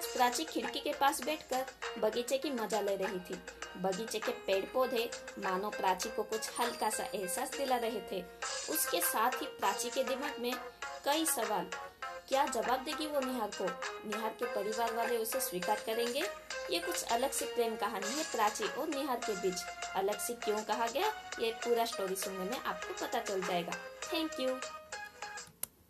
आज प्राची खिड़की के पास बैठकर बगीचे की मज़ा ले रही थी। बगीचे के पेड़ पौधे, मानो प्राची को कुछ हल्का सा एहसास दिला रहे थे। उसके साथ ही प्राची के दिमाग में कई सवाल, क्या जवाब देगी वो निहार को? निहार के परिवार वाले उसे स्वीकार करेंगे? ये कुछ अलग सी प्रेम कहानी है प्राची और निहार के बीच। अलग से क्यों कहा गया, ये पूरा स्टोरी सुनने में आपको पता चल जाएगा। Thank you